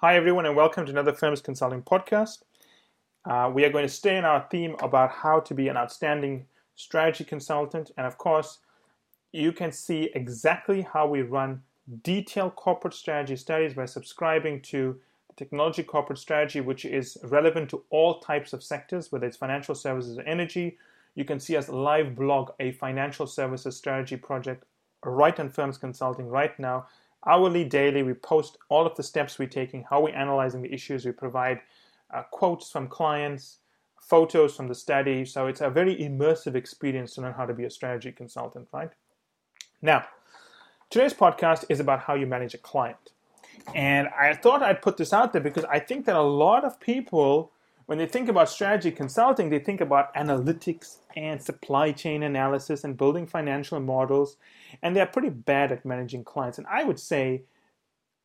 Hi, everyone, and welcome to another Firms Consulting podcast. Uh, we are going to stay in our theme about how to be an outstanding strategy consultant. And of course, you can see exactly how we run detailed corporate strategy studies by subscribing to Technology Corporate Strategy, which is relevant to all types of sectors, whether it's financial services or energy. You can see us live blog a financial services strategy project right on Firms Consulting right now hourly, daily. We post all of the steps we're taking, how we're analyzing the issues. We provide uh, quotes from clients, photos from the study. So it's a very immersive experience to learn how to be a strategy consultant, right? Now, today's podcast is about how you manage a client. And I thought I'd put this out there because I think that a lot of people when they think about strategy consulting, they think about analytics and supply chain analysis and building financial models, and they're pretty bad at managing clients. And I would say,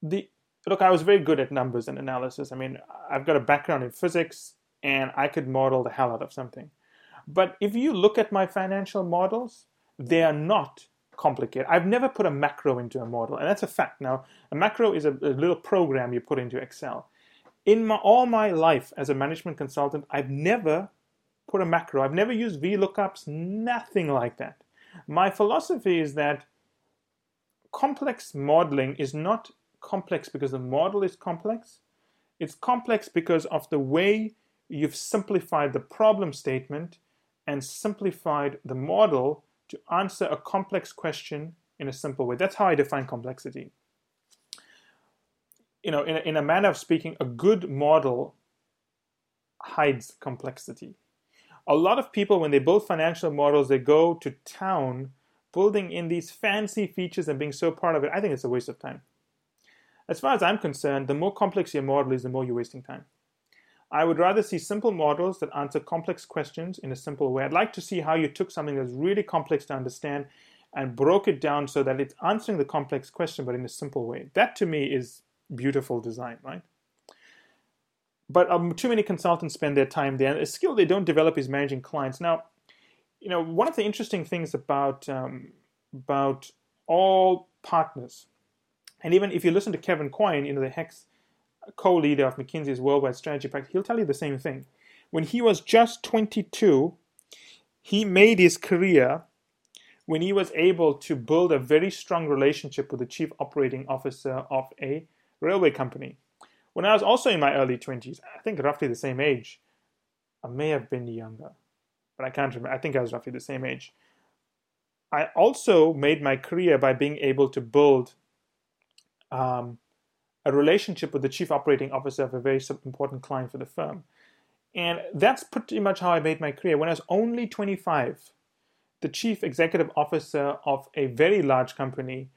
the look, I was very good at numbers and analysis. I mean, I've got a background in physics, and I could model the hell out of something. But if you look at my financial models, they are not complicated. I've never put a macro into a model, and that's a fact. Now, a macro is a, a little program you put into Excel in my, all my life as a management consultant, I've never put a macro. I've never used VLOOKUPs, nothing like that. My philosophy is that complex modeling is not complex because the model is complex. It's complex because of the way you've simplified the problem statement and simplified the model to answer a complex question in a simple way. That's how I define complexity you know, in a, in a manner of speaking, a good model hides complexity. A lot of people, when they build financial models, they go to town building in these fancy features and being so part of it. I think it's a waste of time. As far as I'm concerned, the more complex your model is, the more you're wasting time. I would rather see simple models that answer complex questions in a simple way. I'd like to see how you took something that's really complex to understand and broke it down so that it's answering the complex question but in a simple way. That to me is beautiful design, right? But um, too many consultants spend their time there. A skill they don't develop is managing clients. Now, you know, one of the interesting things about um, about all partners, and even if you listen to Kevin Coyne, you know, the Hex co-leader of McKinsey's worldwide strategy practice, he'll tell you the same thing. When he was just 22, he made his career when he was able to build a very strong relationship with the chief operating officer of a railway company. When I was also in my early 20s, I think roughly the same age, I may have been younger, but I can't remember. I think I was roughly the same age. I also made my career by being able to build um, a relationship with the chief operating officer of a very important client for the firm. And that's pretty much how I made my career. When I was only 25, the chief executive officer of a very large company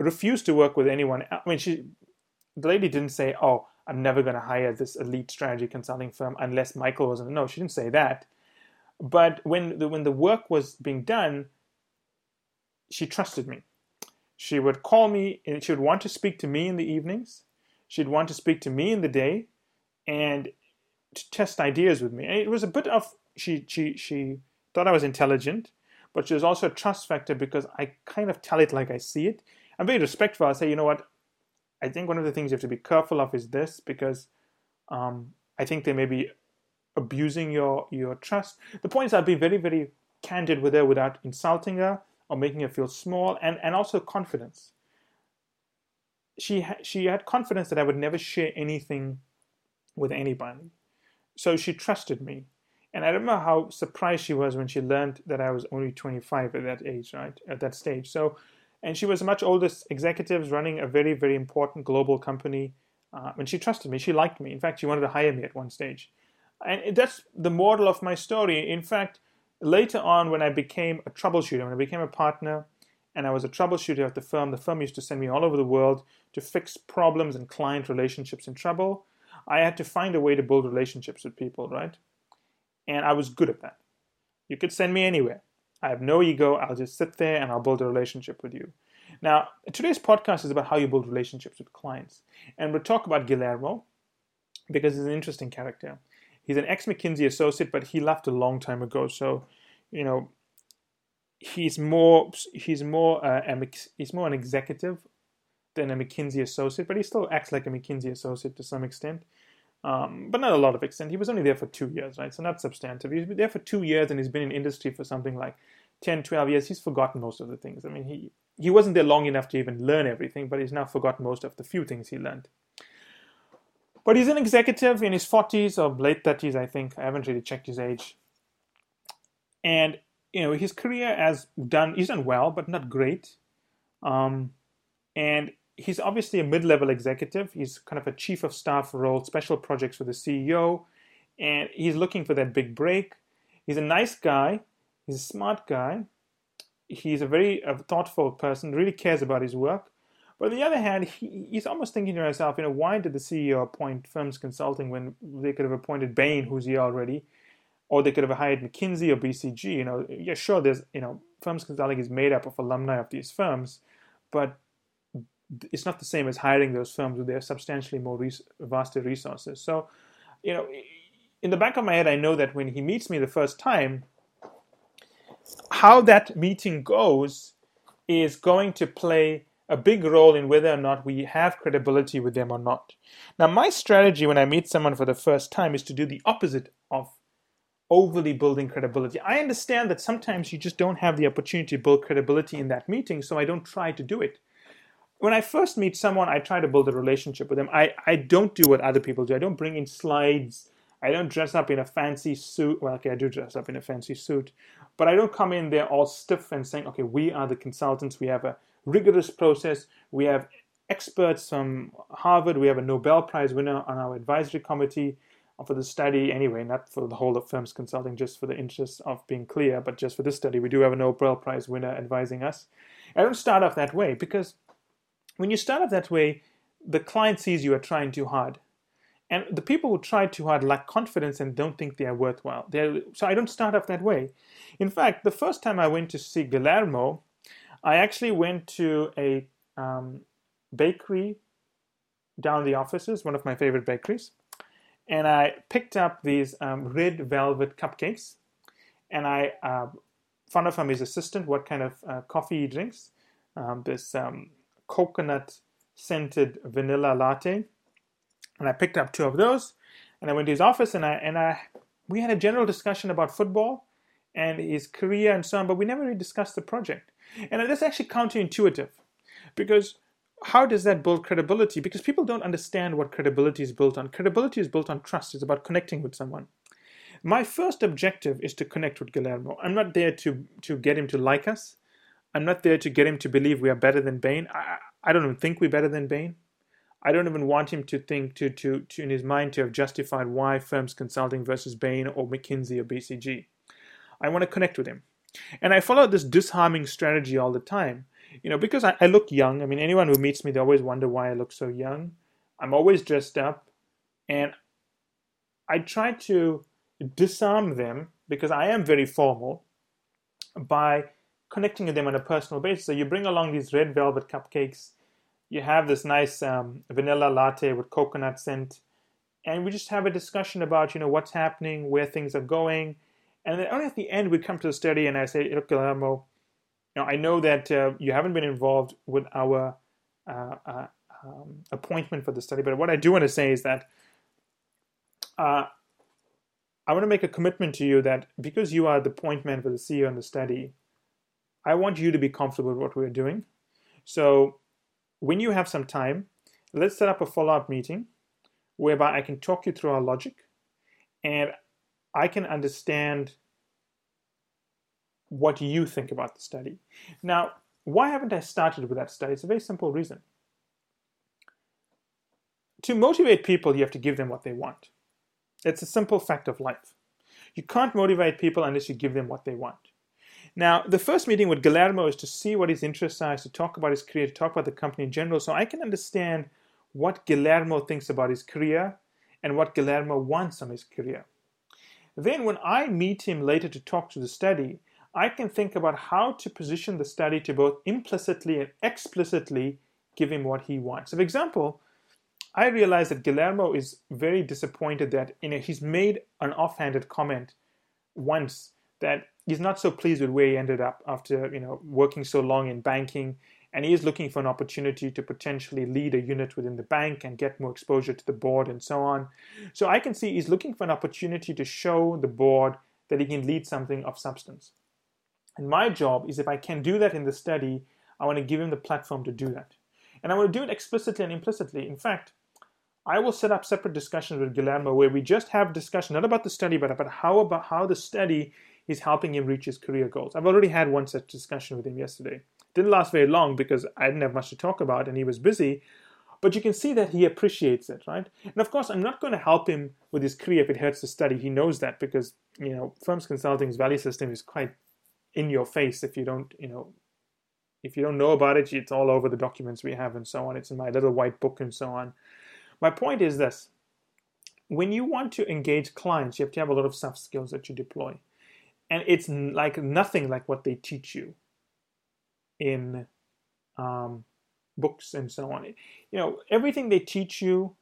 refused to work with anyone. I mean, she the lady didn't say, "Oh, I'm never going to hire this elite strategy consulting firm unless Michael was in." No, she didn't say that. But when the, when the work was being done, she trusted me. She would call me, and she would want to speak to me in the evenings. She'd want to speak to me in the day, and to test ideas with me. And it was a bit of she she she thought I was intelligent, but she was also a trust factor because I kind of tell it like I see it. I'm very respectful. I say, you know what, I think one of the things you have to be careful of is this because um, I think they may be abusing your your trust. The point is, I'd be very very candid with her without insulting her or making her feel small, and and also confidence. She ha- she had confidence that I would never share anything with anybody, so she trusted me. And I remember how surprised she was when she learned that I was only 25 at that age, right? At that stage. So and she was a much older executive running a very, very important global company. Uh, and she trusted me. She liked me. In fact, she wanted to hire me at one stage. And that's the model of my story. In fact, later on, when I became a troubleshooter, when I became a partner, and I was a troubleshooter at the firm, the firm used to send me all over the world to fix problems and client relationships in trouble. I had to find a way to build relationships with people, right? And I was good at that. You could send me anywhere. I have no ego. I'll just sit there and I'll build a relationship with you. Now, today's podcast is about how you build relationships with clients. And we'll talk about Guillermo because he's an interesting character. He's an ex McKinsey associate, but he left a long time ago. So, you know, he's more he's more uh, he's more an executive than a McKinsey associate, but he still acts like a McKinsey associate to some extent. Um, but not a lot of extent. He was only there for two years, right? So not substantive. He's been there for two years and he's been in industry for something like 10, 12 years. He's forgotten most of the things. I mean, he, he wasn't there long enough to even learn everything, but he's now forgotten most of the few things he learned. But he's an executive in his 40s or late 30s, I think. I haven't really checked his age. And, you know, his career has done, he's done well, but not great. Um, and he's obviously a mid-level executive. He's kind of a chief of staff role, special projects for the CEO, and he's looking for that big break. He's a nice guy. He's a smart guy. He's a very thoughtful person. Really cares about his work. But on the other hand, he, he's almost thinking to himself, you know, why did the CEO appoint Firms Consulting when they could have appointed Bain, who's here already, or they could have hired McKinsey or BCG? You know, yeah, sure, there's, you know, Firms Consulting is made up of alumni of these firms, but it's not the same as hiring those firms with their substantially more res- vaster resources. So, you know, in the back of my head, I know that when he meets me the first time, how that meeting goes is going to play a big role in whether or not we have credibility with them or not. Now, my strategy when I meet someone for the first time is to do the opposite of overly building credibility. I understand that sometimes you just don't have the opportunity to build credibility in that meeting, so I don't try to do it when I first meet someone, I try to build a relationship with them. I, I don't do what other people do. I don't bring in slides. I don't dress up in a fancy suit. Well, okay, I do dress up in a fancy suit, but I don't come in there all stiff and saying, okay, we are the consultants. We have a rigorous process. We have experts from Harvard. We have a Nobel Prize winner on our advisory committee for the study. Anyway, not for the whole of firms consulting, just for the interest of being clear, but just for this study, we do have a Nobel Prize winner advising us. I don't start off that way because when you start off that way, the client sees you are trying too hard. And the people who try too hard lack confidence and don't think they are worthwhile. They're, so I don't start off that way. In fact, the first time I went to see Guillermo, I actually went to a um, bakery down the offices, one of my favorite bakeries, and I picked up these um, red velvet cupcakes. And I uh, found out from his assistant what kind of uh, coffee he drinks. Um, this um, coconut scented vanilla latte. And I picked up two of those and I went to his office and I and I we had a general discussion about football and his career and so on, but we never really discussed the project. And that's actually counterintuitive because how does that build credibility? Because people don't understand what credibility is built on. Credibility is built on trust, it's about connecting with someone. My first objective is to connect with Guillermo. I'm not there to, to get him to like us. I'm not there to get him to believe we are better than Bain. I, I don't even think we're better than Bain. I don't even want him to think to, to, to in his mind to have justified why firms consulting versus Bain or McKinsey or BCG. I want to connect with him. And I follow this disarming strategy all the time. You know, because I, I look young. I mean, anyone who meets me, they always wonder why I look so young. I'm always dressed up. And I try to disarm them because I am very formal by connecting with them on a personal basis. So you bring along these red velvet cupcakes, you have this nice um, vanilla latte with coconut scent, and we just have a discussion about you know what's happening, where things are going, and then only at the end we come to the study and I say, look, Guillermo, you know I know that uh, you haven't been involved with our uh, uh, um, appointment for the study, but what I do want to say is that. Uh, I want to make a commitment to you that because you are the point man for the CEO in the study, I want you to be comfortable with what we're doing. So when you have some time, let's set up a follow up meeting whereby I can talk you through our logic and I can understand what you think about the study. Now, why haven't I started with that study? It's a very simple reason. To motivate people, you have to give them what they want. It's a simple fact of life. You can't motivate people unless you give them what they want. Now, the first meeting with Guillermo is to see what his interests are, to talk about his career, to talk about the company in general, so I can understand what Guillermo thinks about his career and what Guillermo wants on his career. Then, when I meet him later to talk to the study, I can think about how to position the study to both implicitly and explicitly give him what he wants. For example, I realize that Guillermo is very disappointed that you know, he's made an offhanded comment once that he's not so pleased with where he ended up after you know working so long in banking and he is looking for an opportunity to potentially lead a unit within the bank and get more exposure to the board and so on. So I can see he's looking for an opportunity to show the board that he can lead something of substance. And my job is if I can do that in the study, I want to give him the platform to do that. And I want to do it explicitly and implicitly. In fact, I will set up separate discussions with Guillermo where we just have discussion not about the study, but about how about how the study is helping him reach his career goals. I've already had one such discussion with him yesterday. Didn't last very long because I didn't have much to talk about and he was busy. But you can see that he appreciates it, right? And of course, I'm not going to help him with his career if it hurts the study. He knows that because you know firms consulting's value system is quite in your face if you don't, you know, if you don't know about it, it's all over the documents we have and so on. It's in my little white book and so on. My point is this when you want to engage clients, you have to have a lot of soft skills that you deploy. And it's like nothing like what they teach you in um, books and so on. You know, everything they teach you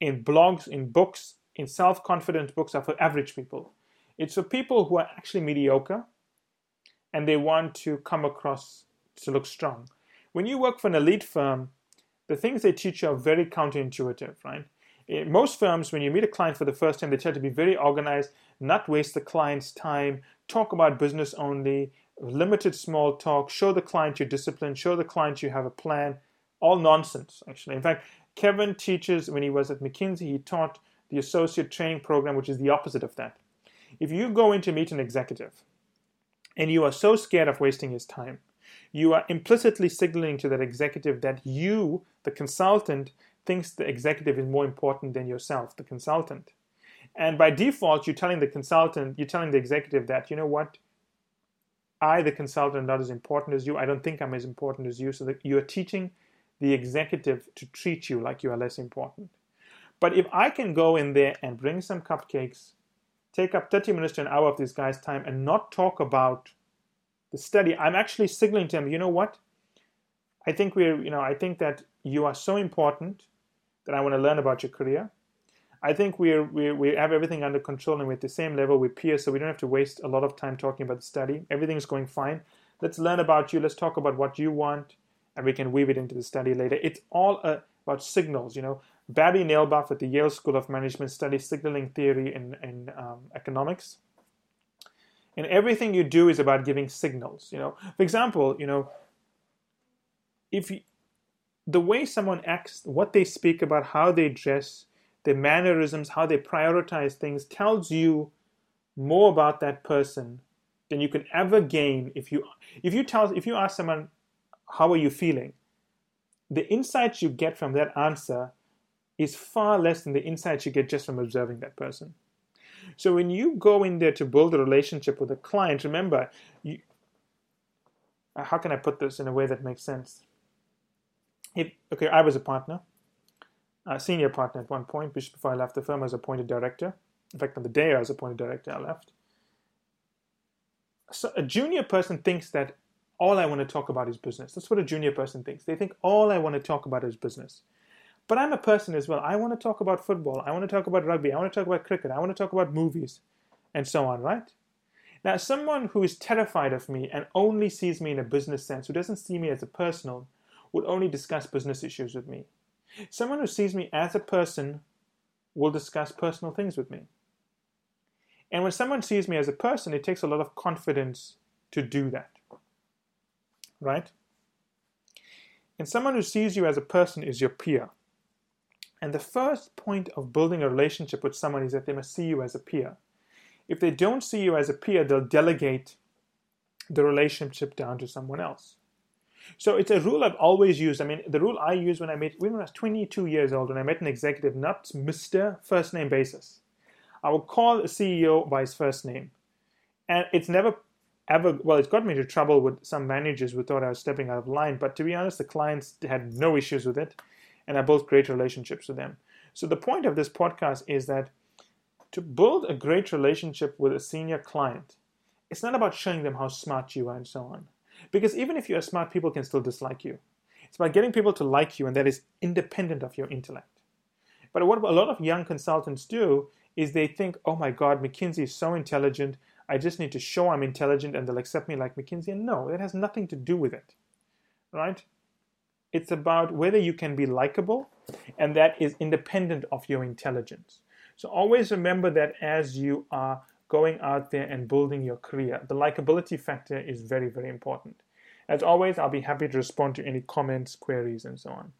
in blogs, in books, in self confident books are for average people. It's for people who are actually mediocre and they want to come across to look strong. When you work for an elite firm, the things they teach you are very counterintuitive, right? Most firms, when you meet a client for the first time, they try to be very organized, not waste the client's time, talk about business only, limited small talk, show the client your discipline, show the client you have a plan. All nonsense, actually. In fact, Kevin teaches when he was at McKinsey, he taught the associate training program, which is the opposite of that. If you go in to meet an executive and you are so scared of wasting his time, you are implicitly signaling to that executive that you, the consultant, thinks the executive is more important than yourself, the consultant. And by default, you're telling the consultant, you're telling the executive that, you know what, I, the consultant, am not as important as you. I don't think I'm as important as you. So that you're teaching the executive to treat you like you are less important. But if I can go in there and bring some cupcakes, take up 30 minutes to an hour of this guy's time and not talk about the study, I'm actually signaling to him, you know what? I think we're, you know, I think that you are so important that I want to learn about your career. I think we're, we we have everything under control and we're at the same level with peers, so we don't have to waste a lot of time talking about the study. Everything's going fine. Let's learn about you. Let's talk about what you want, and we can weave it into the study later. It's all uh, about signals, you know. Barry Nalebuff at the Yale School of Management studies signaling theory in, in um, economics. And everything you do is about giving signals, you know. For example, you know, if you, the way someone acts, what they speak about, how they dress, their mannerisms, how they prioritize things tells you more about that person than you can ever gain if you if you tell if you ask someone how are you feeling? The insights you get from that answer is far less than the insights you get just from observing that person. So when you go in there to build a relationship with a client remember you how can i put this in a way that makes sense if okay i was a partner a senior partner at one point just before I left the firm. I was appointed director. In fact, on the day I was appointed director, I left. So a junior person thinks that all I want to talk about is business. That's what a junior person thinks. They think all I want to talk about is business. But I'm a person as well. I want to talk about football. I want to talk about rugby. I want to talk about cricket. I want to talk about movies and so on, right? Now, someone who is terrified of me and only sees me in a business sense, who doesn't see me as a personal, would only discuss business issues with me. Someone who sees me as a person will discuss personal things with me. And when someone sees me as a person, it takes a lot of confidence to do that. Right? And someone who sees you as a person is your peer. And the first point of building a relationship with someone is that they must see you as a peer. If they don't see you as a peer, they'll delegate the relationship down to someone else. So it's a rule I've always used. I mean, the rule I used when I met, when I was 22 years old, when I met an executive, not Mr. First Name basis. I would call a CEO by his first name. And it's never ever, well, it's got me into trouble with some managers who thought I was stepping out of line. But to be honest, the clients had no issues with it. And I built great relationships with them. So the point of this podcast is that to build a great relationship with a senior client, it's not about showing them how smart you are and so on. Because even if you're smart, people can still dislike you. It's about getting people to like you, and that is independent of your intellect. But what a lot of young consultants do is they think, oh my God, McKinsey is so intelligent. I just need to show I'm intelligent and they'll accept me like McKinsey. And no, that has nothing to do with it, right? It's about whether you can be likable, and that is independent of your intelligence. So always remember that as you are going out there and building your career, the likability factor is very, very important. As always, I'll be happy to respond to any comments, queries, and so on.